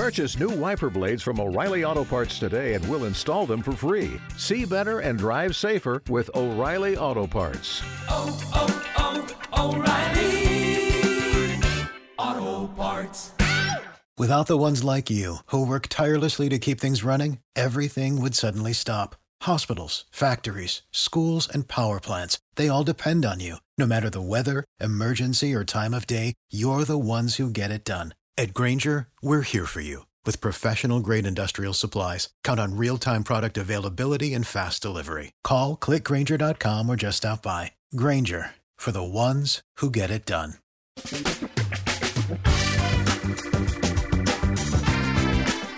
Purchase new wiper blades from O'Reilly Auto Parts today and we'll install them for free. See better and drive safer with O'Reilly Auto Parts. Oh, oh, oh, O'Reilly Auto Parts. Without the ones like you, who work tirelessly to keep things running, everything would suddenly stop. Hospitals, factories, schools, and power plants, they all depend on you. No matter the weather, emergency, or time of day, you're the ones who get it done. At Granger, we're here for you with professional grade industrial supplies. Count on real time product availability and fast delivery. Call clickgranger.com or just stop by. Granger for the ones who get it done.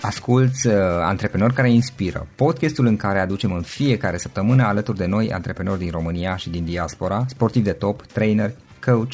Asculți uh, Antreprenori care inspiră, podcastul în care aducem în fiecare săptămână alături de noi antreprenori din România și din diaspora, sportivi de top, trainer, coach,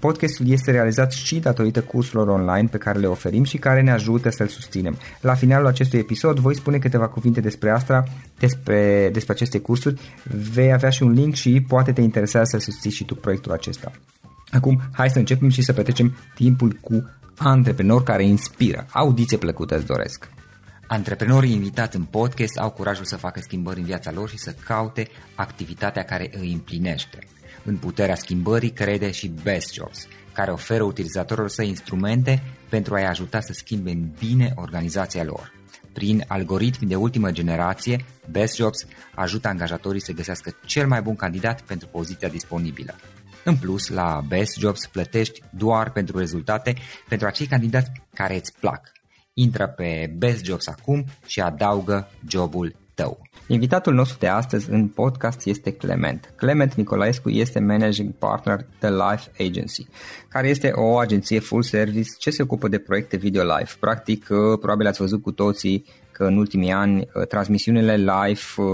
Podcastul este realizat și datorită cursurilor online pe care le oferim și care ne ajută să-l susținem. La finalul acestui episod voi spune câteva cuvinte despre asta, despre, despre aceste cursuri, vei avea și un link și poate te interesează să susții și tu proiectul acesta. Acum, hai să începem și să petrecem timpul cu antreprenori care inspiră. Audiție plăcută îți doresc! Antreprenorii invitați în podcast au curajul să facă schimbări în viața lor și să caute activitatea care îi împlinește. În puterea schimbării crede și Best Jobs, care oferă utilizatorilor săi instrumente pentru a-i ajuta să schimbe în bine organizația lor. Prin algoritmi de ultimă generație, Best Jobs ajută angajatorii să găsească cel mai bun candidat pentru poziția disponibilă. În plus, la Best Jobs plătești doar pentru rezultate pentru acei candidați care îți plac. Intră pe Best Jobs acum și adaugă jobul tău. Invitatul nostru de astăzi în podcast este Clement. Clement Nicolaescu este Managing Partner The Life Agency, care este o agenție full service ce se ocupă de proiecte video live. Practic, uh, probabil ați văzut cu toții că în ultimii ani uh, transmisiunile live uh,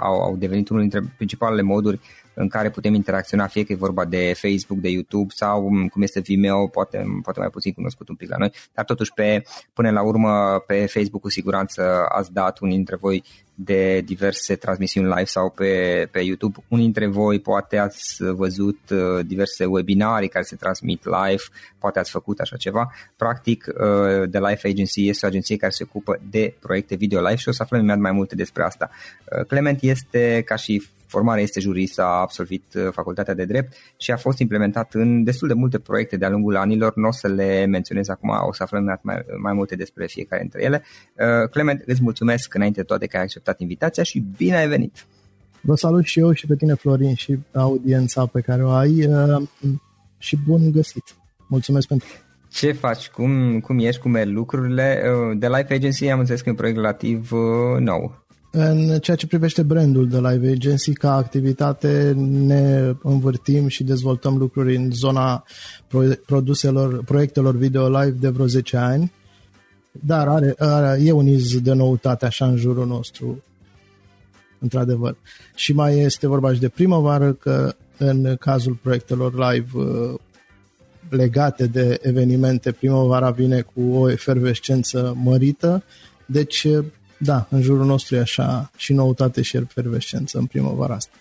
au, au devenit unul dintre principalele moduri în care putem interacționa, fie că e vorba de Facebook, de YouTube sau um, cum este Vimeo, poate, poate mai puțin cunoscut un pic la noi, dar totuși pe, până la urmă pe Facebook cu siguranță ați dat unii dintre voi de diverse transmisiuni live sau pe, pe YouTube. Unii dintre voi poate ați văzut uh, diverse webinarii care se transmit live, poate ați făcut așa ceva. Practic, uh, The Life Agency este o agenție care se ocupă de proiecte video live și o să aflăm imediat mai multe despre asta. Uh, Clement este, ca și formare, este jurist, a absolvit facultatea de drept și a fost implementat în destul de multe proiecte de-a lungul anilor. Nu o să le menționez acum, o să aflăm mai, mai multe despre fiecare dintre ele. Clement, îți mulțumesc înainte de toate că ai acceptat invitația și bine ai venit! Vă salut și eu și pe tine, Florin, și audiența pe care o ai uh, și bun găsit! Mulțumesc pentru ce faci? Cum, cum ești? Cum merg lucrurile? Uh, de Life Agency am înțeles că e un proiect relativ uh, nou. În ceea ce privește brandul de Live Agency, ca activitate ne învârtim și dezvoltăm lucruri în zona produselor, proiectelor video live de vreo 10 ani dar are, are, e un iz de noutate așa în jurul nostru, într-adevăr. Și mai este vorba și de primăvară, că în cazul proiectelor live uh, legate de evenimente, primăvara vine cu o efervescență mărită, deci da, în jurul nostru e așa și noutate și efervescență în primăvara asta.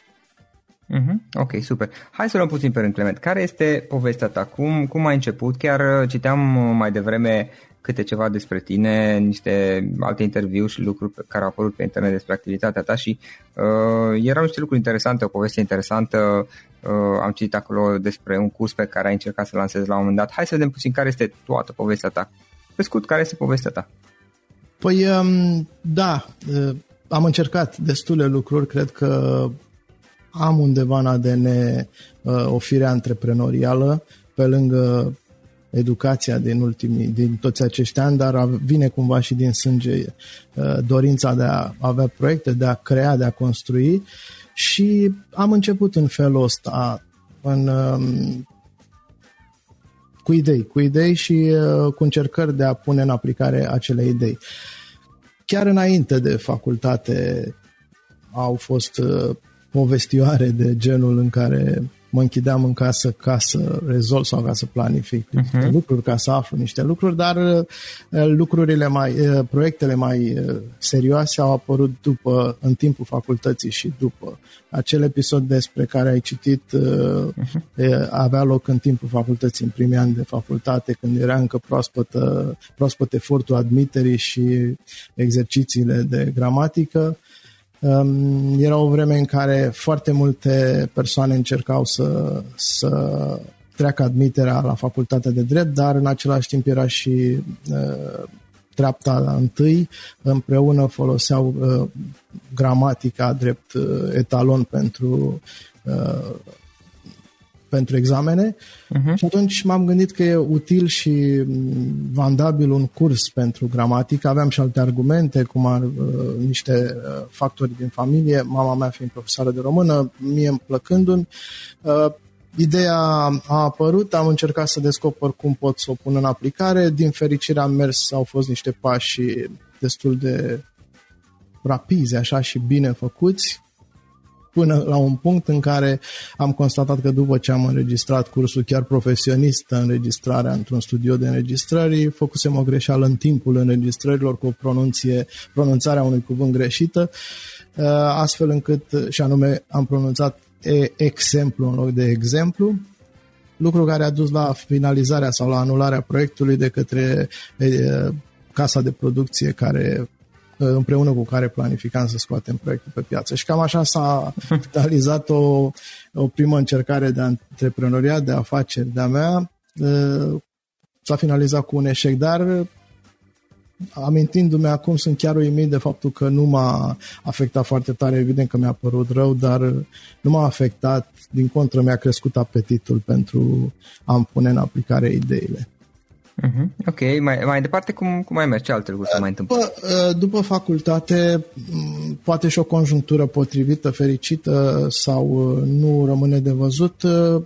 Mm-hmm. Ok, super. Hai să luăm puțin pe rând, Clement. Care este povestea ta? Cum, cum ai început? Chiar uh, citeam uh, mai devreme câte ceva despre tine, niște alte interviuri și lucruri care au apărut pe internet despre activitatea ta și uh, erau niște lucruri interesante, o poveste interesantă. Uh, am citit acolo despre un curs pe care ai încercat să lansezi la un moment dat. Hai să vedem puțin care este toată povestea ta. Pe scurt, care este povestea ta? Păi, um, da, uh, am încercat destule lucruri, cred că am undeva în ADN uh, o fire antreprenorială, pe lângă educația din ultimii, din toți acești ani, dar vine cumva și din sânge uh, dorința de a avea proiecte, de a crea, de a construi. Și am început în felul ăsta, în, um, cu idei, cu idei și uh, cu încercări de a pune în aplicare acele idei. Chiar înainte de facultate au fost uh, povestioare de genul în care mă închideam în casă ca să rezolv sau ca să planific uh-huh. niște lucruri, ca să aflu niște lucruri, dar uh, lucrurile mai, uh, proiectele mai uh, serioase au apărut după, în timpul facultății și după. Acel episod despre care ai citit uh-huh. avea loc în timpul facultății, în primii ani de facultate, când era încă proaspătă, proaspăt efortul admiterii și exercițiile de gramatică Um, era o vreme în care foarte multe persoane încercau să, să treacă admiterea la facultatea de drept, dar în același timp era și uh, treapta întâi, împreună foloseau uh, gramatica drept uh, etalon pentru uh, pentru examene uh-huh. și atunci m-am gândit că e util și vandabil un curs pentru gramatică. Aveam și alte argumente, cum ar uh, niște uh, factori din familie, mama mea fiind profesoară de română, mie îmi plăcându-mi. Uh, ideea a apărut, am încercat să descoper cum pot să o pun în aplicare. Din fericire am mers, au fost niște pași destul de rapizi așa și bine făcuți, până la un punct în care am constatat că după ce am înregistrat cursul chiar profesionist, înregistrarea într-un studio de înregistrări, făcusem o greșeală în timpul înregistrărilor cu o pronunție, pronunțarea unui cuvânt greșită, uh, astfel încât, și anume am pronunțat e, exemplu în loc de exemplu, lucru care a dus la finalizarea sau la anularea proiectului de către e, casa de producție care împreună cu care planificam să scoatem proiectul pe piață. Și cam așa s-a finalizat o, o primă încercare de antreprenoriat, de afaceri de-a mea. S-a finalizat cu un eșec, dar amintindu-mi acum sunt chiar uimit de faptul că nu m-a afectat foarte tare, evident că mi-a părut rău, dar nu m-a afectat, din contră mi-a crescut apetitul pentru a-mi pune în aplicare ideile. Uh-huh. Ok, mai, mai departe cum, cum mai merge? Ce alte lucruri se mai întâmplă? După, uh, după facultate, poate și o conjunctură potrivită, fericită sau uh, nu rămâne de văzut. Uh,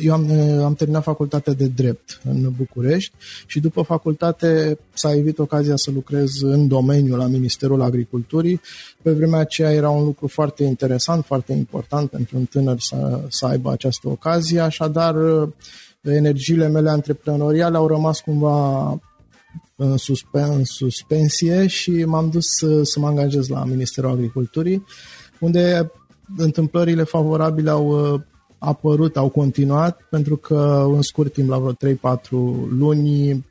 eu am, am terminat facultatea de drept în București și după facultate s-a evit ocazia să lucrez în domeniul la Ministerul Agriculturii. Pe vremea aceea era un lucru foarte interesant, foarte important pentru un tânăr să, să aibă această ocazie, așadar energiile mele antreprenoriale au rămas cumva în, suspen, în suspensie și m-am dus să, să mă angajez la Ministerul Agriculturii, unde întâmplările favorabile au uh, apărut, au continuat, pentru că în scurt timp, la vreo 3-4 luni,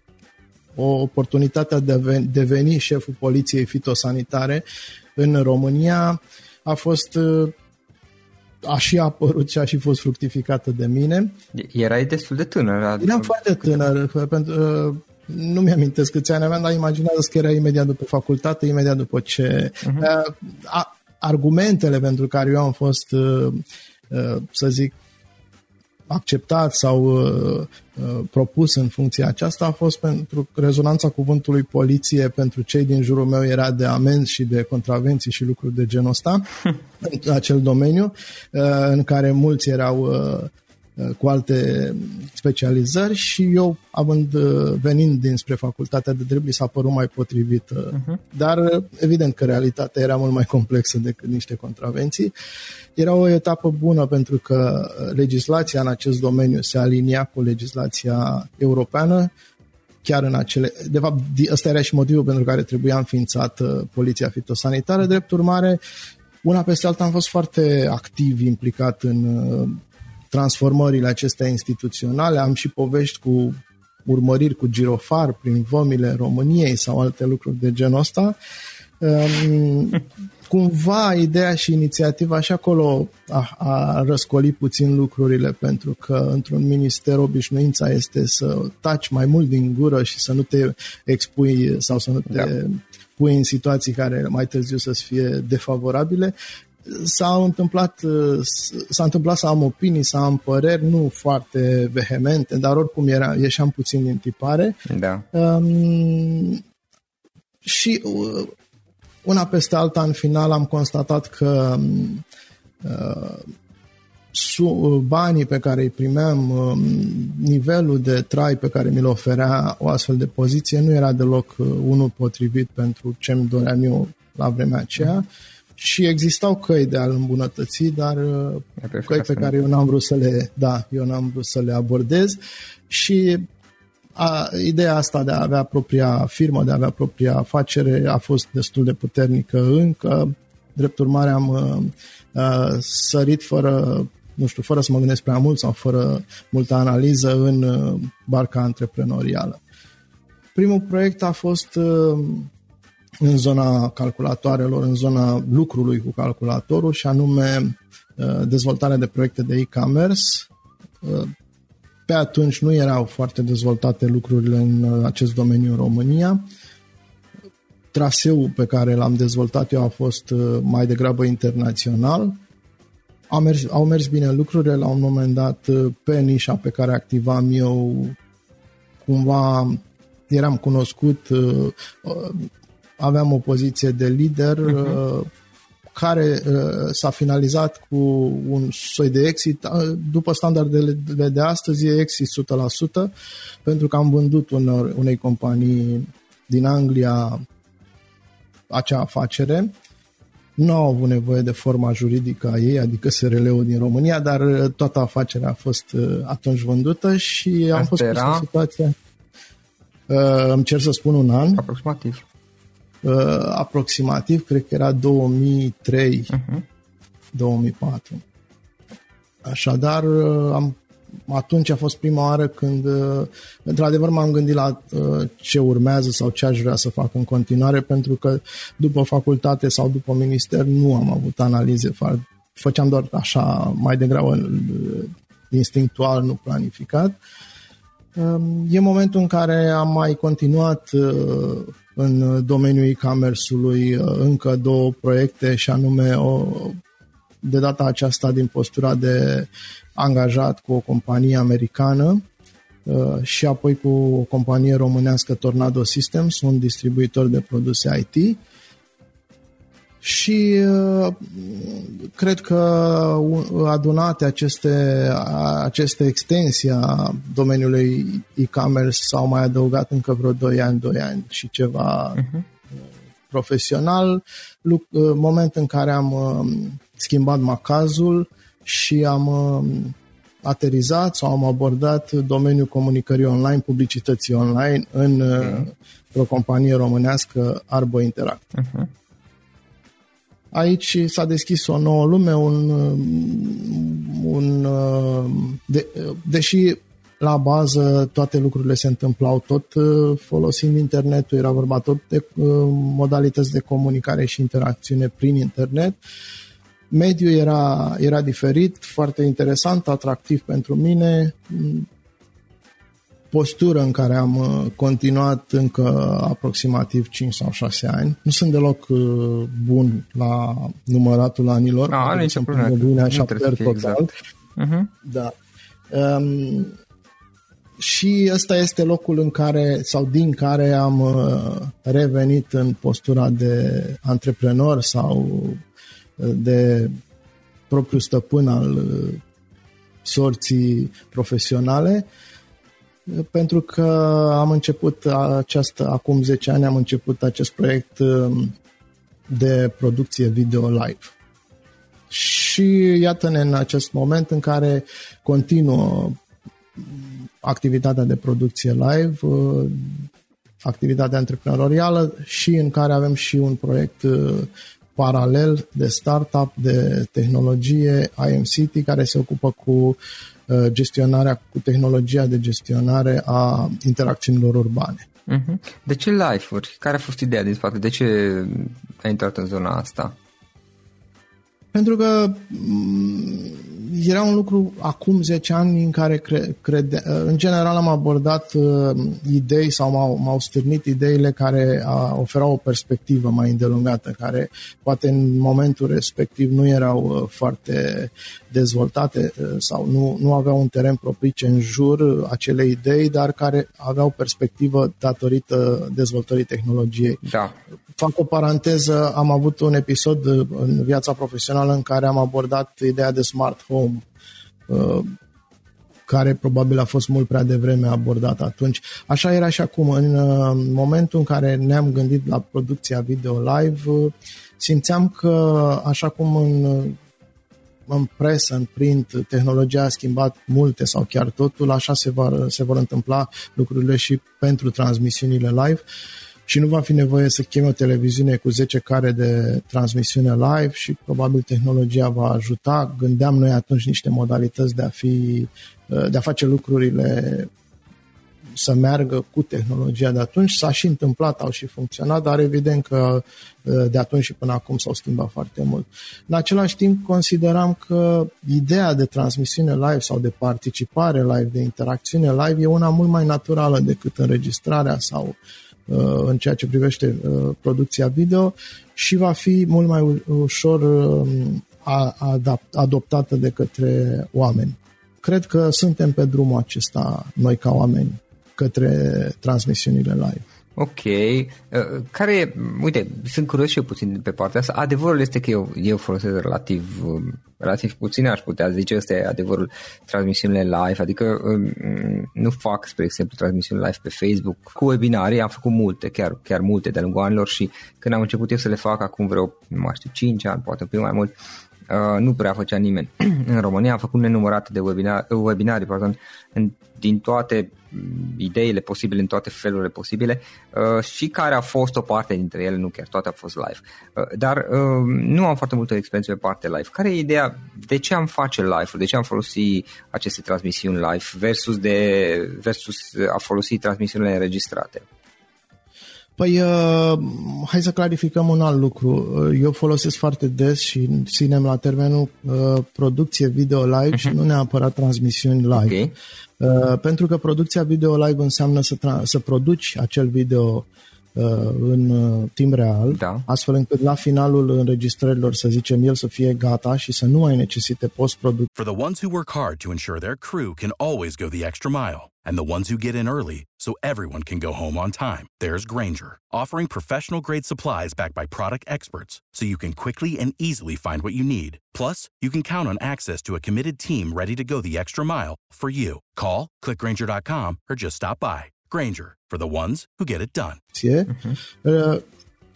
o oportunitate de a deveni șeful poliției fitosanitare în România. A fost uh, a și apărut și a și fost fructificată de mine. Erai destul de tânăr. Adică... Eram foarte tânăr, pentru, uh, nu mi-amintesc câți ani aveam, dar imaginează că era imediat după facultate, imediat după ce... Uh-huh. Argumentele pentru care eu am fost, uh, uh, să zic, acceptat sau uh, uh, propus în funcția aceasta a fost pentru rezonanța cuvântului poliție pentru cei din jurul meu era de amenzi și de contravenții și lucruri de genul ăsta în acel domeniu uh, în care mulți erau uh, uh, cu alte specializări și eu, având uh, venind dinspre facultatea de drept, s-a părut mai potrivit. Uh-huh. Dar evident că realitatea era mult mai complexă decât niște contravenții. Era o etapă bună pentru că legislația în acest domeniu se alinia cu legislația europeană chiar în acele... De fapt, ăsta era și motivul pentru care trebuia înființată poliția fitosanitară. Drept urmare, una peste alta am fost foarte activ implicat în uh, transformările acestea instituționale. Am și povești cu urmăriri cu girofar prin vămile României sau alte lucruri de genul ăsta. Um, cumva ideea și inițiativa și acolo a, a răscolit puțin lucrurile pentru că într-un minister obișnuința este să taci mai mult din gură și să nu te expui sau să nu te da pui în situații care mai târziu să fie defavorabile. S-a întâmplat, s-a întâmplat să am opinii, să am păreri, nu foarte vehemente, dar oricum era, ieșeam puțin din tipare. Da. Um, și uh, una peste alta, în final, am constatat că uh, banii pe care îi primeam, um, nivelul de trai pe care mi-l oferea o astfel de poziție nu era deloc uh, unul potrivit pentru ce îmi doream eu la vremea aceea și existau căi de a-l îmbunătăți, dar uh, căi pe care eu n-am vrut să le, da, eu n-am vrut să le abordez și a, ideea asta de a avea propria firmă, de a avea propria afacere a fost destul de puternică încă. Drept urmare am uh, sărit fără nu știu, fără să mă gândesc prea mult sau fără multă analiză în uh, barca antreprenorială. Primul proiect a fost uh, în zona calculatoarelor, în zona lucrului cu calculatorul și anume uh, dezvoltarea de proiecte de e-commerce. Pe atunci nu erau foarte dezvoltate lucrurile în acest domeniu în România. Traseul pe care l-am dezvoltat eu a fost mai degrabă internațional au mers, au mers bine lucrurile, la un moment dat pe nișa pe care activam eu cumva eram cunoscut, uh, aveam o poziție de lider uh-huh. care uh, s-a finalizat cu un soi de exit. Uh, după standardele de astăzi e exit 100% pentru că am vândut unor, unei companii din Anglia acea afacere nu au avut nevoie de forma juridică a ei, adică SRL-ul din România, dar uh, toată afacerea a fost uh, atunci vândută și am Asta fost era... în situația... Uh, îmi cer să spun un an. Aproximativ. Uh, aproximativ, cred că era 2003, uh-huh. 2004. Așadar, uh, am atunci a fost prima oară când, uh, într-adevăr, m-am gândit la uh, ce urmează sau ce aș vrea să fac în continuare, pentru că după facultate sau după minister nu am avut analize. Făceam doar așa, mai degrabă uh, instinctual, nu planificat. Um, e momentul în care am mai continuat în domeniul e-commerce-ului încă două proiecte și anume o, de data aceasta din postura de angajat cu o companie americană uh, și apoi cu o companie românească Tornado Systems, un distribuitor de produse IT. Și uh, cred că adunate aceste, aceste extensii a domeniului e-commerce s-au mai adăugat încă vreo 2 ani, 2 ani și ceva uh-huh. profesional. Moment în care am schimbat macazul, și am uh, aterizat sau am abordat domeniul comunicării online, publicității online în uh, o companie românească Arbo Interact. Uh-huh. Aici s-a deschis o nouă lume, un, uh, un de, deși la bază toate lucrurile se întâmplau tot folosind internetul, era vorba tot de modalități de comunicare și interacțiune prin internet. Uh, Mediul era, era diferit, foarte interesant, atractiv pentru mine, postură în care am uh, continuat încă aproximativ 5 sau 6 ani. Nu sunt deloc uh, bun la număratul anilor. A, nici problemă. Bine, așa total. Exact. Uh-huh. Da. Um, și ăsta este locul în care, sau din care am uh, revenit în postura de antreprenor sau de propriu stăpân al uh, sorții profesionale pentru că am început această, acum 10 ani am început acest proiect um, de producție video live. Și iată-ne în acest moment în care continuă activitatea de producție live, uh, activitatea antreprenorială și în care avem și un proiect uh, paralel de startup de tehnologie IMCT care se ocupă cu uh, gestionarea, cu tehnologia de gestionare a interacțiunilor urbane. Mhm. De ce live-uri? Care a fost ideea din spate? De ce ai intrat în zona asta? Pentru că mm, era un lucru acum 10 ani în care cre, crede, în general am abordat uh, idei sau m-au, m-au stârnit ideile care a, oferau o perspectivă mai îndelungată, care poate în momentul respectiv nu erau uh, foarte dezvoltate uh, sau nu, nu aveau un teren propice în jur acelei idei, dar care aveau perspectivă datorită dezvoltării tehnologiei. Da. Fac o paranteză, am avut un episod în viața profesională în care am abordat ideea de smart home, uh, care probabil a fost mult prea devreme abordat atunci. Așa era și acum. În uh, momentul în care ne-am gândit la producția video live, uh, simțeam că, așa cum în în presă, în print, tehnologia a schimbat multe sau chiar totul, așa se, va, se vor întâmpla lucrurile și pentru transmisiunile live și nu va fi nevoie să chemi o televiziune cu 10 care de transmisiune live și probabil tehnologia va ajuta. Gândeam noi atunci niște modalități de a, fi, de a face lucrurile să meargă cu tehnologia de atunci. S-a și întâmplat, au și funcționat, dar evident că de atunci și până acum s-au schimbat foarte mult. În același timp, consideram că ideea de transmisiune live sau de participare live, de interacțiune live, e una mult mai naturală decât înregistrarea sau uh, Uh, în ceea ce privește uh, producția video și va fi mult mai ușor um, adoptată de către oameni. Cred că suntem pe drumul acesta noi ca oameni către transmisiunile live. Ok. Uh, care, uite, sunt curios și eu puțin pe partea asta. Adevărul este că eu, eu folosesc relativ, um, relativ puțin, aș putea zice, ăsta e adevărul transmisiunile live, adică um, nu fac, spre exemplu, transmisiuni live pe Facebook. Cu webinarii am făcut multe, chiar, chiar multe de lungul anilor și când am început eu să le fac acum vreo, nu mai știu, 5 ani, poate un pic mai mult, Uh, nu prea făcea nimeni. în România am făcut nenumărate de webinar, webinarii pardon, în, din toate mm, ideile posibile, în toate felurile posibile uh, și care a fost o parte dintre ele, nu chiar toate au fost live. Uh, dar uh, nu am foarte multă experiență pe partea live. Care e ideea? De ce am face live De ce am folosit aceste transmisiuni live versus, de, versus a folosi transmisiunile înregistrate? Păi, uh, hai să clarificăm un alt lucru. Uh, eu folosesc foarte des și ținem la termenul uh, producție video live uh-huh. și mhm. nu neapărat transmisiuni live. Okay. Uh, pentru că producția video live înseamnă să, tra- să produci acel video Uh, în uh, timp real, da. astfel încât la finalul înregistrărilor, să zicem, el să fie gata și să nu ai necesite post-producție. For the ones who work hard to ensure their crew can always go the extra mile, and the ones who get in early so everyone can go home on time, there's Granger, offering professional grade supplies backed by product experts so you can quickly and easily find what you need. Plus, you can count on access to a committed team ready to go the extra mile for you. Call, clickgranger.com, or just stop by. Granger, for the ones who get it done. Uh-huh.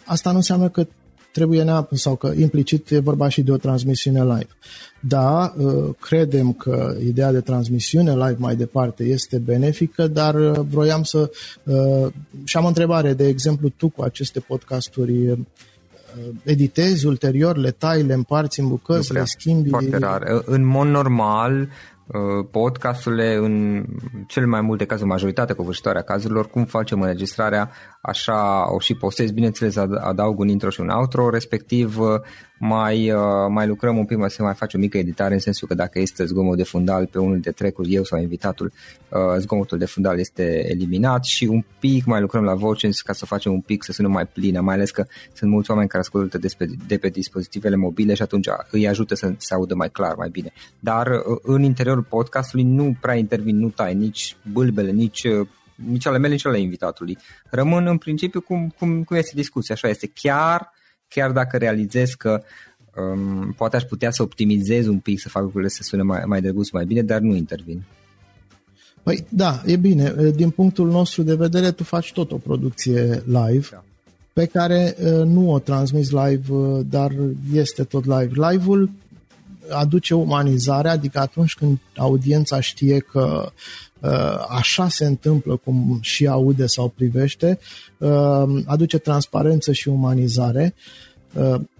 Asta nu înseamnă că trebuie neapărat sau că implicit e vorba și de o transmisiune live. Da, uh, credem că ideea de transmisiune live mai departe este benefică, dar uh, vroiam să... Și am o întrebare, de exemplu, tu cu aceste podcasturi editezi ulterior, le tai, le împarți în bucăți, le schimbi? Foarte rar. În mod normal, Uh, podcasturile în cel mai multe cazuri, majoritatea covârșitoare a cazurilor, cum facem înregistrarea, așa o și postez, bineînțeles adaug un intro și un outro, respectiv uh, mai, uh, mai lucrăm un pic, mai se mai face o mică editare în sensul că dacă este zgomot de fundal pe unul dintre trecuri, eu sau invitatul, zgomotul de fundal este eliminat și un pic mai lucrăm la voce ca să facem un pic să sună mai plină, mai ales că sunt mulți oameni care ascultă de pe, de pe dispozitivele mobile și atunci îi ajută să se audă mai clar, mai bine. Dar în interiorul podcastului nu prea intervin, nu tai nici bâlbele, nici nici ale mele, nici ale invitatului. Rămân în principiu cum, cum, cum este discuția, așa este. Chiar, chiar dacă realizez că um, poate aș putea să optimizez un pic, să fac lucrurile să sune mai, mai drăguț, mai bine, dar nu intervin. Păi da, e bine. Din punctul nostru de vedere, tu faci tot o producție live da. pe care nu o transmiți live, dar este tot live. Live-ul aduce umanizare, adică atunci când audiența știe că așa se întâmplă cum și aude sau privește, aduce transparență și umanizare.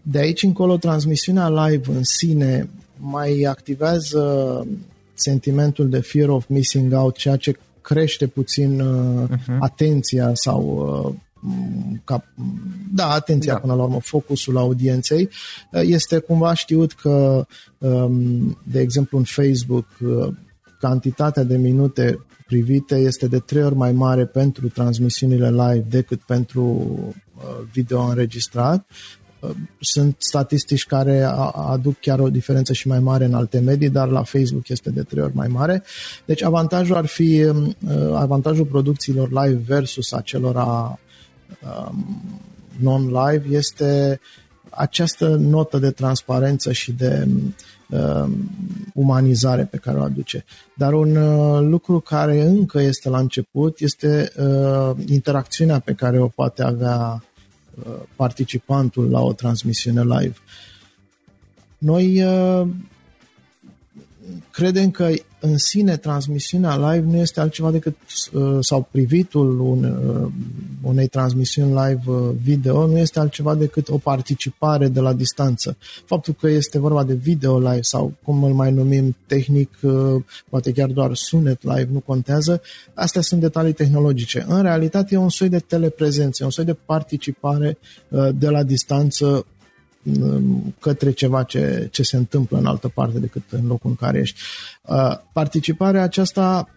De aici încolo, transmisiunea live în sine mai activează sentimentul de fear of missing out, ceea ce crește puțin uh-huh. atenția sau uh, ca, da, atenția da. până la urmă, focusul audienței. Este cumva știut că, um, de exemplu, în Facebook, uh, cantitatea de minute privite este de trei ori mai mare pentru transmisiunile live decât pentru uh, video înregistrat. Sunt statistici care aduc chiar o diferență și mai mare în alte medii, dar la Facebook este de trei ori mai mare. Deci avantajul ar fi uh, avantajul producțiilor live versus acelora um, non-live este această notă de transparență și de uh, umanizare pe care o aduce. Dar un uh, lucru care încă este la început este uh, interacțiunea pe care o poate avea participantul la o transmisiune live. Noi uh, credem că în sine transmisiunea live nu este altceva decât, uh, sau privitul un, uh, unei transmisiuni live uh, video nu este altceva decât o participare de la distanță. Faptul că este vorba de video live sau cum îl mai numim tehnic, poate chiar doar sunet live, nu contează, astea sunt detalii tehnologice. În realitate e un soi de teleprezență, un soi de participare de la distanță către ceva ce, ce se întâmplă în altă parte decât în locul în care ești. Uh, participarea aceasta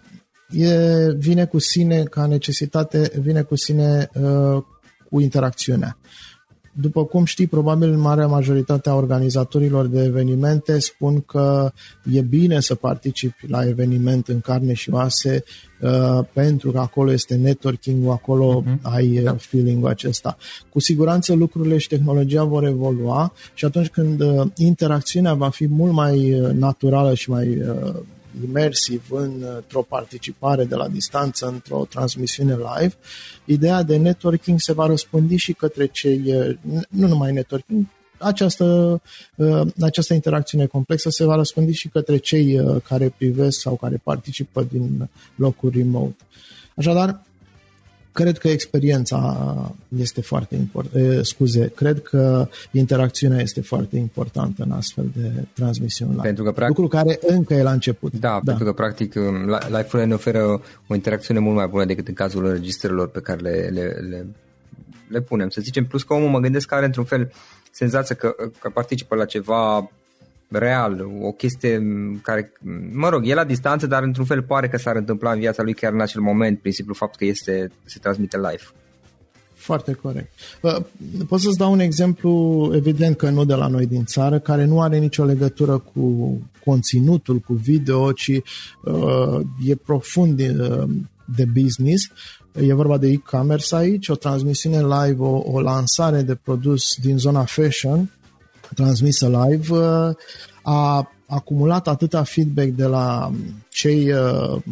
e, vine cu sine ca necesitate, vine cu sine uh, cu interacțiunea. După cum știi, probabil în marea majoritate a organizatorilor de evenimente spun că e bine să participi la eveniment în carne și oase uh, pentru că acolo este networking acolo uh-huh. ai uh, feeling-ul acesta. Cu siguranță lucrurile și tehnologia vor evolua și atunci când uh, interacțiunea va fi mult mai uh, naturală și mai uh, imersiv într-o participare de la distanță, într-o transmisiune live, ideea de networking se va răspândi și către cei, nu numai networking, această, această interacțiune complexă se va răspândi și către cei care privesc sau care participă din locuri remote. Așadar, Cred că experiența este foarte importantă, scuze, cred că interacțiunea este foarte importantă în astfel de transmisiuni live. Pentru că, practic, Lucru care încă e la început. Da, da. pentru că practic live-urile ne oferă o interacțiune mult mai bună decât în cazul înregistrărilor pe care le, le, le, le punem. Să zicem, plus că omul mă gândesc că are într-un fel senzația că, că participă la ceva real, o chestie care, mă rog, e la distanță, dar într-un fel pare că s-ar întâmpla în viața lui chiar în acel moment, prin simplu fapt că este, se transmite live. Foarte corect. Pot să-ți dau un exemplu, evident că nu de la noi din țară, care nu are nicio legătură cu conținutul, cu video, ci uh, e profund de, uh, de business. E vorba de e-commerce aici, o transmisiune live, o, o lansare de produs din zona fashion, transmisă live, uh, a acumulat atâta feedback de la cei uh,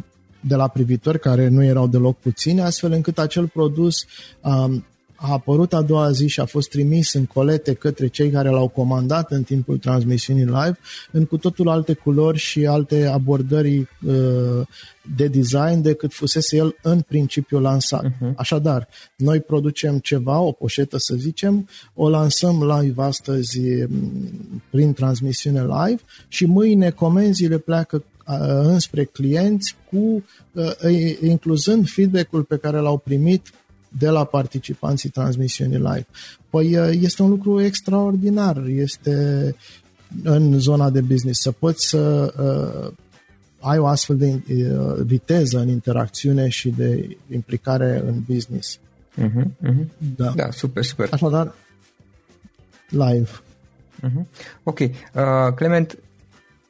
de la privitori care nu erau deloc puțini, astfel încât acel produs um, a apărut a doua zi și a fost trimis în colete către cei care l-au comandat în timpul transmisiunii live, în cu totul alte culori și alte abordări uh, de design decât fusese el în principiu lansat. Uh-huh. Așadar, noi producem ceva, o poșetă să zicem, o lansăm live astăzi mm, prin transmisiune live și mâine comenzile pleacă uh, înspre clienți cu uh, incluzând feedback-ul pe care l-au primit de la participanții transmisiunii live. Păi uh, este un lucru extraordinar, este în zona de business să poți să uh, ai o astfel de uh, viteză în interacțiune și de implicare în business. Uh-huh, uh-huh. Da. da, super, super. Așadar, live. Uh-huh. Ok. Uh, Clement,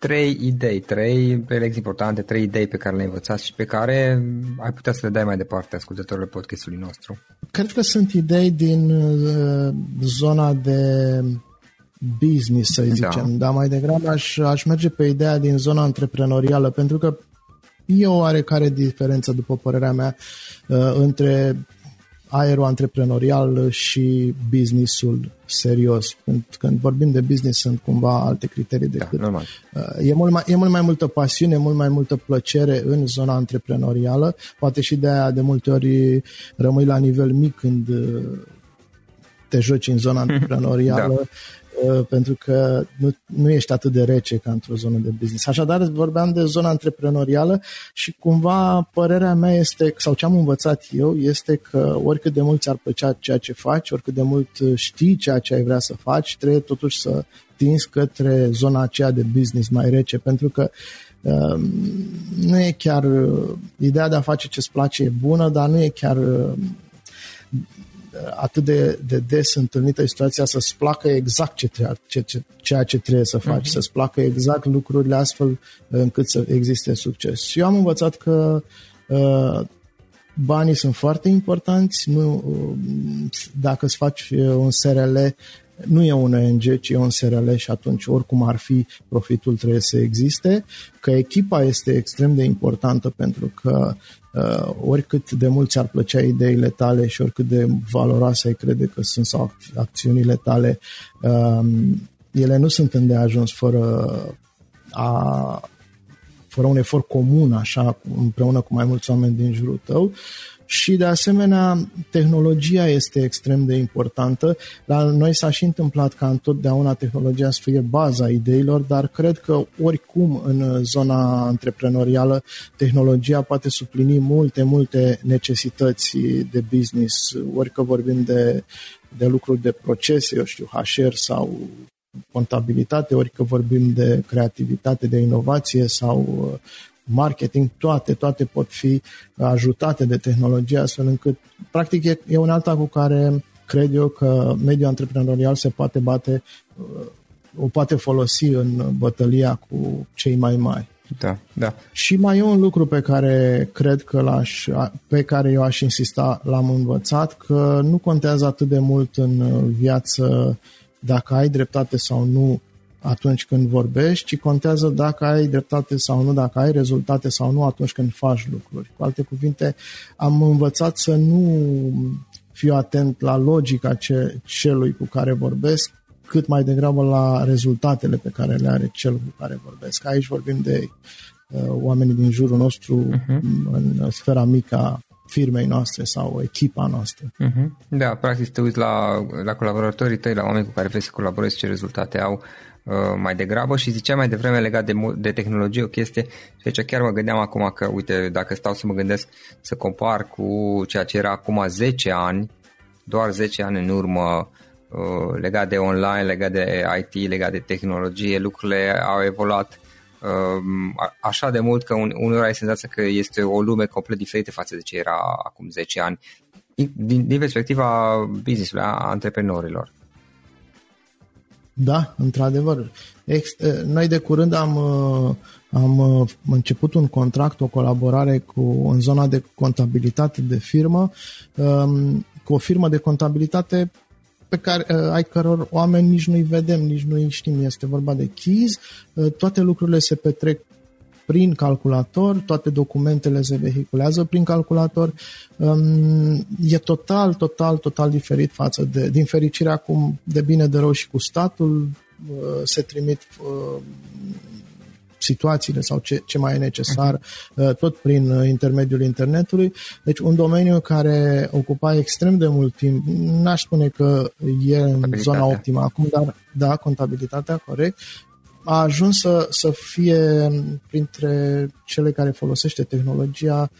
trei idei, trei lecții importante, trei idei pe care le-ai învățat și pe care ai putea să le dai mai departe ascultătorilor podcastului nostru? Cred că sunt idei din uh, zona de business, să zicem, da. dar mai degrabă aș, aș merge pe ideea din zona antreprenorială, pentru că e o oarecare diferență, după părerea mea, uh, între aerul antreprenorial și businessul serios. Când, când vorbim de business sunt cumva alte criterii Da, decât... normal. Uh, E mult, mai, e mult mai multă pasiune, mult mai multă plăcere în zona antreprenorială. Poate și de aia de multe ori rămâi la nivel mic când uh, te joci în zona antreprenorială uh, pentru că nu, nu ești atât de rece ca într-o zonă de business. Așadar, vorbeam de zona antreprenorială și cumva părerea mea este, sau ce am învățat eu, este că oricât de mult ți-ar plăcea ceea ce faci, oricât de mult uh, știi ceea ce ai vrea să faci, trebuie totuși să tinzi către zona aceea de business mai rece, pentru că uh, nu e chiar uh, ideea de a face ce-ți place e bună, dar nu e chiar uh, atât de, de des întâlnită situația să-ți placă exact ce, tre- ce, ce, ceea ce trebuie să faci, uh-huh. să-ți placă exact lucrurile astfel încât să existe succes. Și eu am învățat că uh, banii sunt foarte importanți, nu, uh, dacă îți faci uh, un SRL, nu e un ONG, ci e un SRL și atunci oricum ar fi, profitul trebuie să existe, că echipa este extrem de importantă pentru că uh, oricât de mult ți-ar plăcea ideile tale și oricât de valoroase ai crede că sunt sau ac- acțiunile tale, uh, ele nu sunt îndeajuns fără a fără un efort comun, așa, împreună cu mai mulți oameni din jurul tău. Și, de asemenea, tehnologia este extrem de importantă. La noi s-a și întâmplat ca întotdeauna tehnologia să fie baza ideilor, dar cred că oricum în zona antreprenorială tehnologia poate suplini multe, multe necesități de business, ori că vorbim de, de lucruri de procese, eu știu, HR sau contabilitate, ori că vorbim de creativitate, de inovație sau uh, marketing, toate, toate pot fi ajutate de tehnologie astfel încât, practic, e, e un alta cu care cred eu că mediul antreprenorial se poate bate, uh, o poate folosi în bătălia cu cei mai mari. Da, da. Și mai e un lucru pe care cred că l-aș, pe care eu aș insista, l-am învățat, că nu contează atât de mult în viață dacă ai dreptate sau nu atunci când vorbești, ci contează dacă ai dreptate sau nu, dacă ai rezultate sau nu atunci când faci lucruri. Cu alte cuvinte, am învățat să nu fiu atent la logica ce, celui cu care vorbesc, cât mai degrabă la rezultatele pe care le are cel cu care vorbesc. Aici vorbim de uh, oamenii din jurul nostru uh-huh. în sfera mică a firmei noastre sau echipa noastră. Uh-huh. Da, practic te uiți la, la colaboratorii tăi, la oameni cu care vrei să colaborezi, ce rezultate au uh, mai degrabă și ziceam mai devreme legat de, de tehnologie o chestie și aici chiar mă gândeam acum că, uite, dacă stau să mă gândesc să compar cu ceea ce era acum 10 ani, doar 10 ani în urmă, uh, legat de online, legat de IT, legat de tehnologie, lucrurile au evoluat așa de mult că uneori ai senzația că este o lume complet diferită față de ce era acum 10 ani, din, din perspectiva business-ului, a antreprenorilor. Da, într-adevăr. Ex- noi de curând am, am început un contract, o colaborare cu, în zona de contabilitate de firmă, cu o firmă de contabilitate pe care, ai căror oameni nici nu-i vedem, nici nu-i știm. Este vorba de keys, toate lucrurile se petrec prin calculator, toate documentele se vehiculează prin calculator. E total, total, total diferit față de, din fericire acum, de bine de rău și cu statul, se trimit situațiile sau ce, ce mai e necesar, tot prin intermediul internetului. Deci un domeniu care ocupa extrem de mult timp, n-aș spune că e în zona optimă acum, dar da, contabilitatea, corect, a ajuns să, să fie printre cele care folosește tehnologia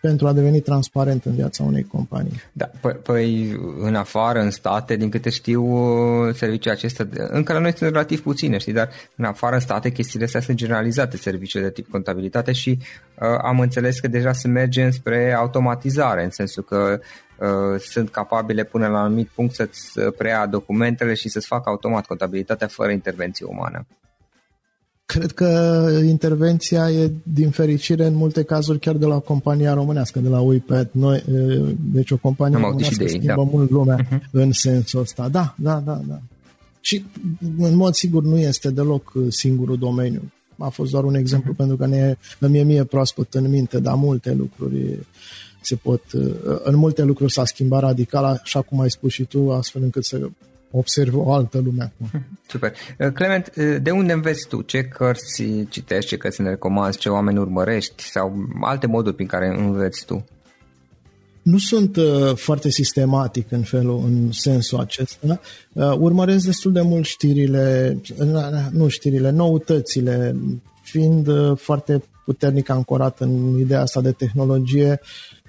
pentru a deveni transparent în viața unei companii. Da, p- păi în afară, în state, din câte știu, serviciile acestea, încă la noi sunt relativ puține, știi, dar în afară, în state, chestiile astea sunt generalizate, serviciile de tip contabilitate și uh, am înțeles că deja se merge spre automatizare, în sensul că uh, sunt capabile până la un anumit punct să-ți preia documentele și să-ți facă automat contabilitatea fără intervenție umană. Cred că intervenția e, din fericire, în multe cazuri chiar de la compania românească, de la UiPath. Noi, deci o companie Am românească idei, schimbă da. mult lumea uh-huh. în sensul ăsta. Da, da, da, da. Și în mod sigur nu este deloc uh, singurul domeniu. A fost doar un exemplu uh-huh. pentru că ne, mie mie proaspăt în minte, dar multe lucruri se pot, uh, în multe lucruri s-a schimbat radical, așa cum ai spus și tu, astfel încât să observ o altă lume acum. Super. Uh, Clement, de unde înveți tu? Ce cărți citești, ce cărți ne recomanzi, ce oameni urmărești sau alte moduri prin care înveți tu? Nu sunt uh, foarte sistematic în felul, în sensul acesta. Uh, urmăresc destul de mult știrile, uh, nu știrile, noutățile, fiind uh, foarte puternic ancorat în ideea asta de tehnologie,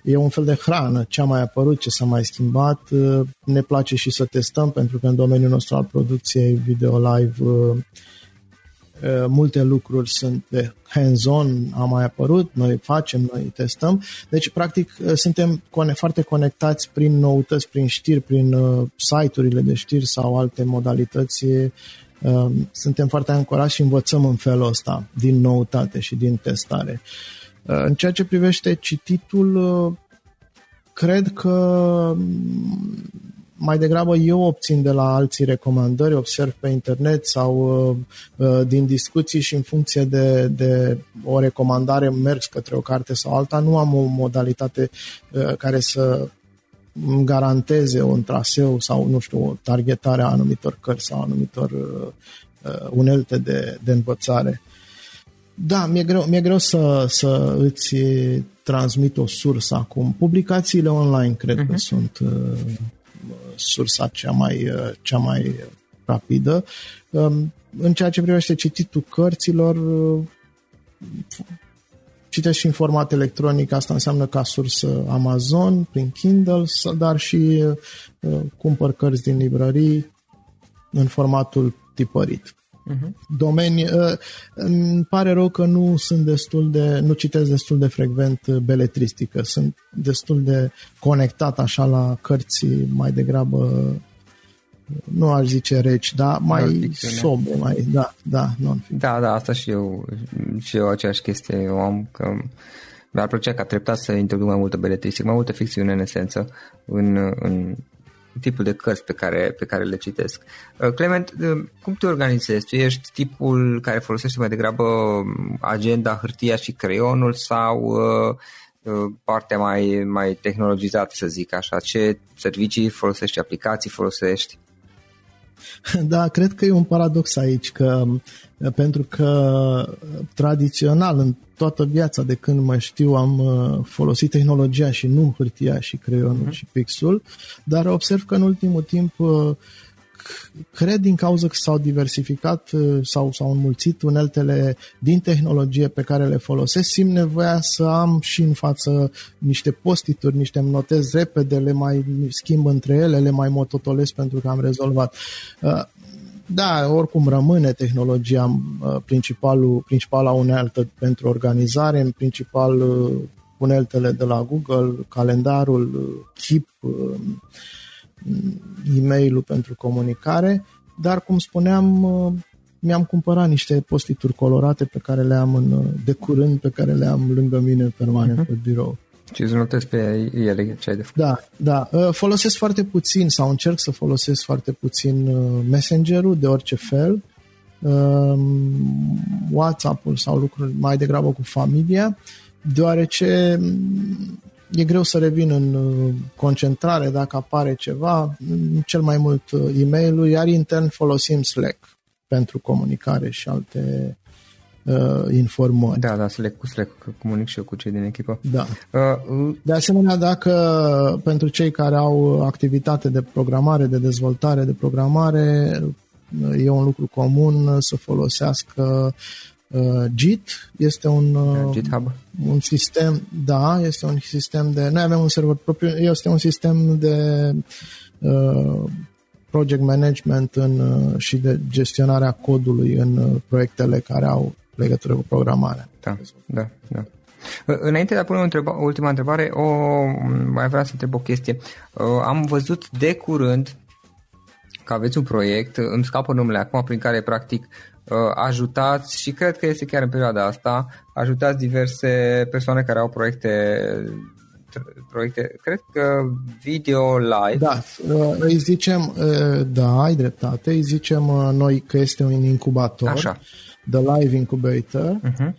e un fel de hrană, ce a mai apărut, ce s-a mai schimbat. Uh, ne place și să testăm, pentru că în domeniul nostru al producției video live uh, Eh, multe lucruri sunt de hands-on, a mai apărut, noi facem, noi testăm. Deci, practic, eh, suntem foarte conectați prin noutăți, prin știri, prin uh, site-urile de știri sau alte modalități. Uh, suntem foarte ancorați și învățăm în felul ăsta, din noutate și din testare. Uh, în ceea ce privește cititul, uh, cred că mai degrabă eu obțin de la alții recomandări, observ pe internet sau uh, uh, din discuții și în funcție de, de o recomandare merg către o carte sau alta. Nu am o modalitate uh, care să îmi garanteze un traseu sau, nu știu, o targetare a anumitor cărți sau anumitor uh, uh, unelte de, de învățare. Da, mi-e greu, mi-e greu să, să îți transmit o sursă acum. Publicațiile online cred uh-huh. că mhm. sunt uh, sursa cea mai, uh, cea mai rapidă. Um, în ceea ce privește cititul cărților, uh, citesc și în format electronic, asta înseamnă ca sursă Amazon, prin Kindle, dar și uh, cumpăr cărți din librării în formatul tipărit uh-huh. domenii. Uh, îmi pare rău că nu sunt destul de, nu citesc destul de frecvent uh, beletristică. Sunt destul de conectat așa la cărți mai degrabă nu aș zice reci, dar mai sobe, mai, da, da, non Da, da, asta și eu, și eu aceeași chestie, eu am că mi-ar plăcea ca treptat să introduc mai multă beletristică, mai multă ficțiune în esență în, în, tipul de cărți pe care, pe care le citesc. Uh, Clement, uh, cum te organizezi? Tu ești tipul care folosește mai degrabă um, agenda, hârtia și creionul sau uh, partea mai, mai tehnologizată, să zic așa? Ce servicii folosești, aplicații folosești? Da, cred că e un paradox aici, că pentru că tradițional în toată viața de când mă știu am uh, folosit tehnologia și nu hârtia și creionul uh-huh. și pixul, dar observ că în ultimul timp uh, cred din cauza că s-au diversificat uh, sau s-au înmulțit uneltele din tehnologie pe care le folosesc, simt nevoia să am și în față niște postituri, niște notez repede, le mai schimb între ele, le mai mototolesc pentru că am rezolvat. Da, oricum rămâne tehnologia uh, principalul, principala unealtă pentru organizare, în principal uh, uneltele de la Google, calendarul, uh, Keep, e-mail-ul pentru comunicare, dar cum spuneam, mi-am cumpărat niște postituri colorate pe care le am în, de curând, pe care le am lângă mine permanent uh-huh. pe birou. Și îți notezi pe ele ce ai de făcut. Da, da. Uh, folosesc foarte puțin sau încerc să folosesc foarte puțin uh, Messenger-ul de orice fel, um, WhatsApp-ul sau lucruri mai degrabă cu familia, deoarece mm, e greu să revin în uh, concentrare dacă apare ceva, cel mai mult e-mail-ul, iar intern folosim Slack pentru comunicare și alte uh, informări. Da, da, să le, să le comunic și eu cu cei din echipă. Da. Uh, de asemenea, dacă pentru cei care au activitate de programare, de dezvoltare de programare, e un lucru comun să folosească uh, Git. Este un, uh, GitHub. un sistem, da, este un sistem de... Noi avem un server propriu, este un sistem de uh, project management în, uh, și de gestionarea codului în uh, proiectele care au legătură cu programarea. Da, da, da. Înainte de a pune o întreba, ultima întrebare, o, mai vreau să întreb o chestie. Am văzut de curând că aveți un proiect, îmi scapă numele acum, prin care practic ajutați și cred că este chiar în perioada asta, ajutați diverse persoane care au proiecte proiecte, cred că video live. Da, uh, îi zicem, uh, da, ai dreptate, îi zicem noi că este un incubator, Așa. The Live Incubator. Uh-huh.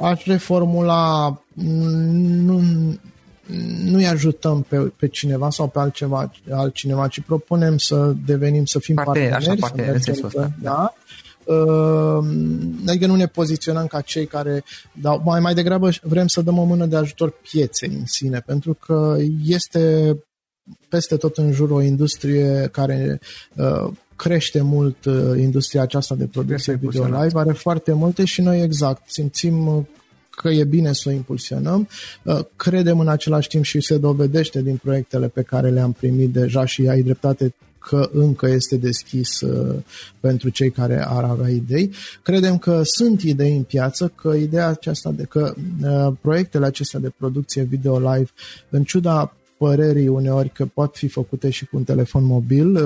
Aș reformula, nu, nu-i ajutăm pe, pe cineva sau pe altceva, altcineva, ci propunem să devenim, să fim Parte, parteneri. Așa, parteneri, să mergem, da? da? Ehm, adică nu ne poziționăm ca cei care dau, mai, mai degrabă vrem să dăm o mână de ajutor pieței în sine, pentru că este peste tot în jur o industrie care uh, crește mult uh, industria aceasta de producție video live, are foarte multe și noi exact simțim că e bine să o impulsionăm. Uh, credem în același timp și se dovedește din proiectele pe care le-am primit deja și ai dreptate că încă este deschis uh, pentru cei care ar avea idei. Credem că sunt idei în piață, că ideea aceasta de că uh, proiectele acestea de producție video live, în ciuda părerii uneori că pot fi făcute și cu un telefon mobil,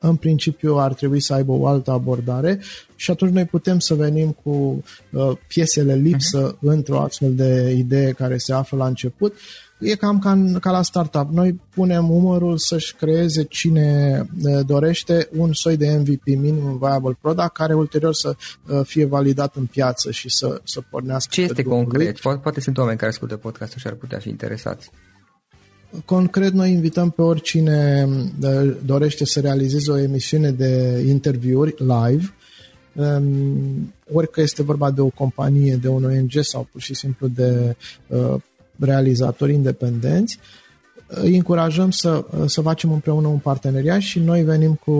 în principiu ar trebui să aibă o altă abordare și atunci noi putem să venim cu uh, piesele lipsă uh-huh. într-o astfel de idee care se află la început. E cam ca, în, ca la startup. Noi punem umărul să-și creeze cine uh, dorește un soi de MVP, minimum viable product, care ulterior să uh, fie validat în piață și să, să pornească. Ce este concret? Poate, poate sunt oameni care ascultă podcastul și ar putea fi interesați. Concret, noi invităm pe oricine uh, dorește să realizeze o emisiune de interviuri live, um, ori că este vorba de o companie, de un ONG sau pur și simplu de uh, realizatori independenți, îi încurajăm să, uh, să facem împreună un parteneriat și noi venim cu,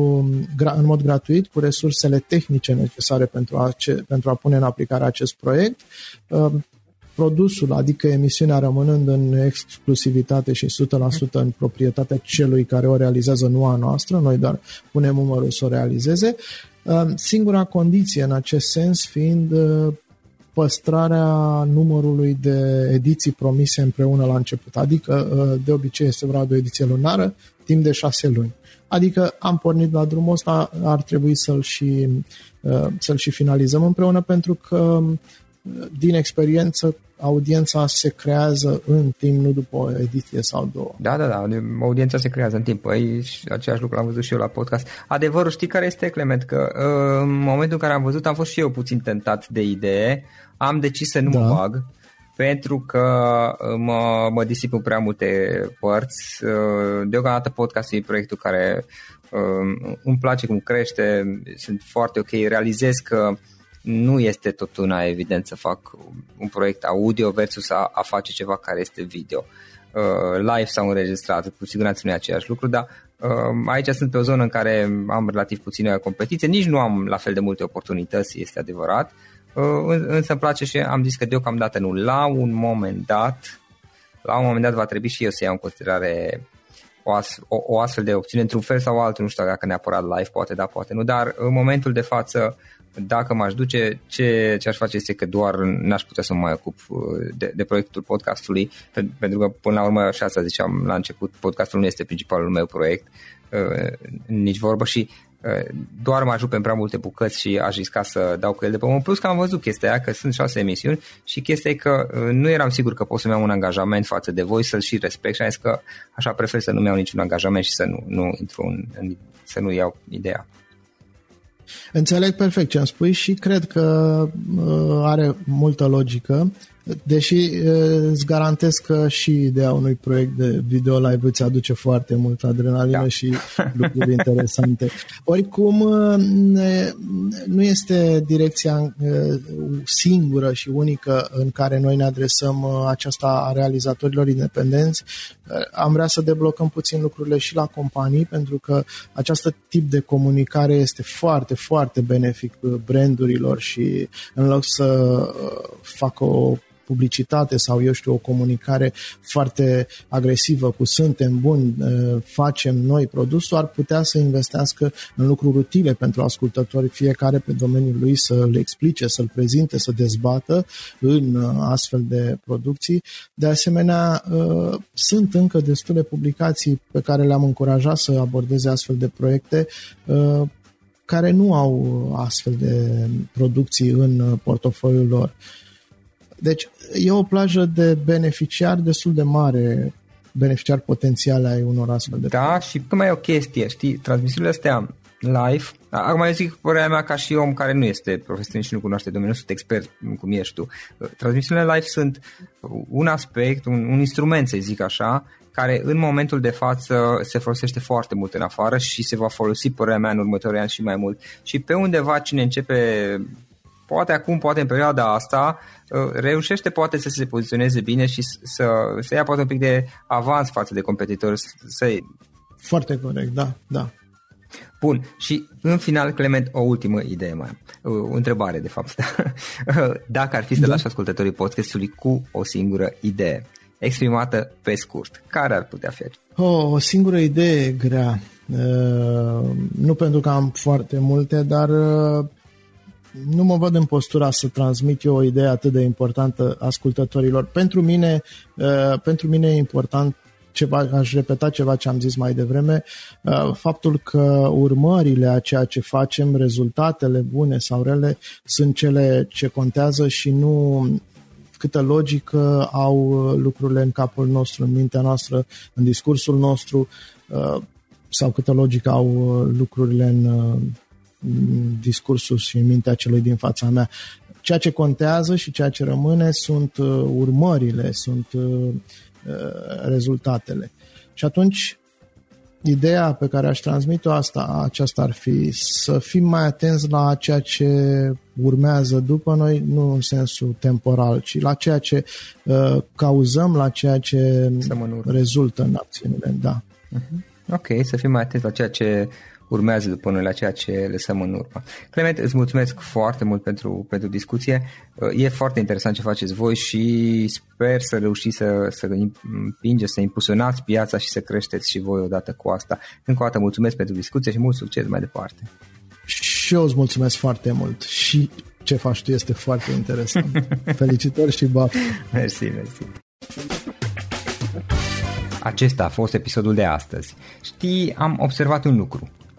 în mod gratuit cu resursele tehnice necesare pentru a, pentru a pune în aplicare acest proiect produsul, adică emisiunea rămânând în exclusivitate și 100% în proprietatea celui care o realizează, nu a noastră, noi doar punem numărul să o realizeze. Uh, singura condiție în acest sens fiind uh, păstrarea numărului de ediții promise împreună la început, adică uh, de obicei este vorba de o ediție lunară, timp de șase luni. Adică am pornit la drumul ăsta, ar trebui să-l și, să-l și finalizăm împreună pentru că din experiență, audiența se creează în timp, nu după o ediție sau două. Da, da, da, audiența se creează în timp. Păi, același lucru am văzut și eu la podcast. Adevărul, știi care este, Clement? Că uh, în momentul în care am văzut, am fost și eu puțin tentat de idee. Am decis să nu da. mă bag pentru că uh, mă, mă disip în prea multe părți. Uh, deocamdată podcastul e proiectul care îmi place cum crește, sunt foarte ok, realizez că nu este tot una evident să fac un proiect audio versus a, a face ceva care este video. Uh, live sau înregistrat, cu siguranță nu e același lucru, dar uh, aici sunt pe o zonă în care am relativ puțină competiție, nici nu am la fel de multe oportunități, este adevărat, uh, însă îmi place și am zis că deocamdată nu. La un moment dat, la un moment dat va trebui și eu să iau în considerare o, as, o, o astfel de opțiune într-un fel sau altul, nu știu dacă neapărat live, poate da, poate nu, dar în momentul de față dacă m-aș duce, ce, ce aș face este că doar n-aș putea să mă mai ocup uh, de, de proiectul podcastului, pentru că până la urmă, și asta ziceam la început, podcastul nu este principalul meu proiect, uh, nici vorbă și uh, doar mă ajut pe prea multe bucăți și aș risca să dau cu el de pământ. Plus că am văzut chestia aia, că sunt șase emisiuni și chestia e că nu eram sigur că pot să-mi iau un angajament față de voi, să-l și respect și am zis că așa prefer să nu-mi iau niciun angajament și să nu, nu intru în, în, să nu iau ideea. Înțeleg perfect ce am spus și cred că uh, are multă logică, deși uh, îți garantez că și ideea unui proiect de video live îți aduce foarte mult adrenalină da. și lucruri interesante. Oricum, uh, nu este direcția singură și unică în care noi ne adresăm aceasta a realizatorilor independenți am vrea să deblocăm puțin lucrurile și la companii, pentru că această tip de comunicare este foarte, foarte benefic brandurilor și în loc să uh, facă o publicitate sau, eu știu, o comunicare foarte agresivă cu suntem buni, uh, facem noi produsul, ar putea să investească în lucruri utile pentru ascultători, fiecare pe domeniul lui să le explice, să-l prezinte, să dezbată în uh, astfel de producții. De asemenea, uh, sunt încă destule publicații pe care le-am încurajat să abordeze astfel de proiecte care nu au astfel de producții în portofoliul lor. Deci e o plajă de beneficiari destul de mare, beneficiari potențiale ai unor astfel de Da, și mai e o chestie, știi, transmisiunile astea live, acum eu zic părerea mea ca și om care nu este profesionist și nu cunoaște domeniul, sunt expert cum ești tu. Transmisiunile live sunt un aspect, un, un instrument, să zic așa, care în momentul de față se folosește foarte mult în afară și se va folosi, părerea mea, în următorii ani și mai mult. Și pe undeva cine începe, poate acum, poate în perioada asta, uh, reușește poate să se poziționeze bine și să, să ia poate un pic de avans față de competitori, să foarte corect, da, da. Bun, și în final, Clement, o ultimă idee mai am. O întrebare, de fapt. Dacă ar fi să da. lași ascultătorii podcastului cu o singură idee, exprimată pe scurt. Care ar putea fi? Oh, o singură idee grea. Uh, nu pentru că am foarte multe, dar uh, nu mă văd în postura să transmit eu o idee atât de importantă ascultătorilor. Pentru mine, uh, pentru mine e important ceva, aș repeta ceva ce am zis mai devreme, uh, faptul că urmările a ceea ce facem, rezultatele bune sau rele, sunt cele ce contează și nu câtă logică au uh, lucrurile în capul nostru, în mintea noastră, în discursul nostru, uh, sau câtă logică au uh, lucrurile în discursul și în mintea celui din fața mea. Ceea ce contează și ceea ce rămâne sunt urmările, sunt rezultatele. Și atunci ideea pe care aș transmite-o asta, aceasta ar fi să fim mai atenți la ceea ce urmează după noi, nu în sensul temporal, ci la ceea ce uh, cauzăm, la ceea ce rezultă în acțiunile. Da. Uh-huh. Ok, să fim mai atenți la ceea ce urmează după noi la ceea ce lăsăm în urmă. Clement, îți mulțumesc foarte mult pentru, pentru discuție. E foarte interesant ce faceți voi și sper să reușiți să, să împingeți, să impulsionați piața și să creșteți și voi odată cu asta. Încă o dată mulțumesc pentru discuție și mult succes mai departe. Și eu îți mulțumesc foarte mult și ce faci tu este foarte interesant. Felicitări și baftă! Mersi, mersi! Acesta a fost episodul de astăzi. Știi, am observat un lucru.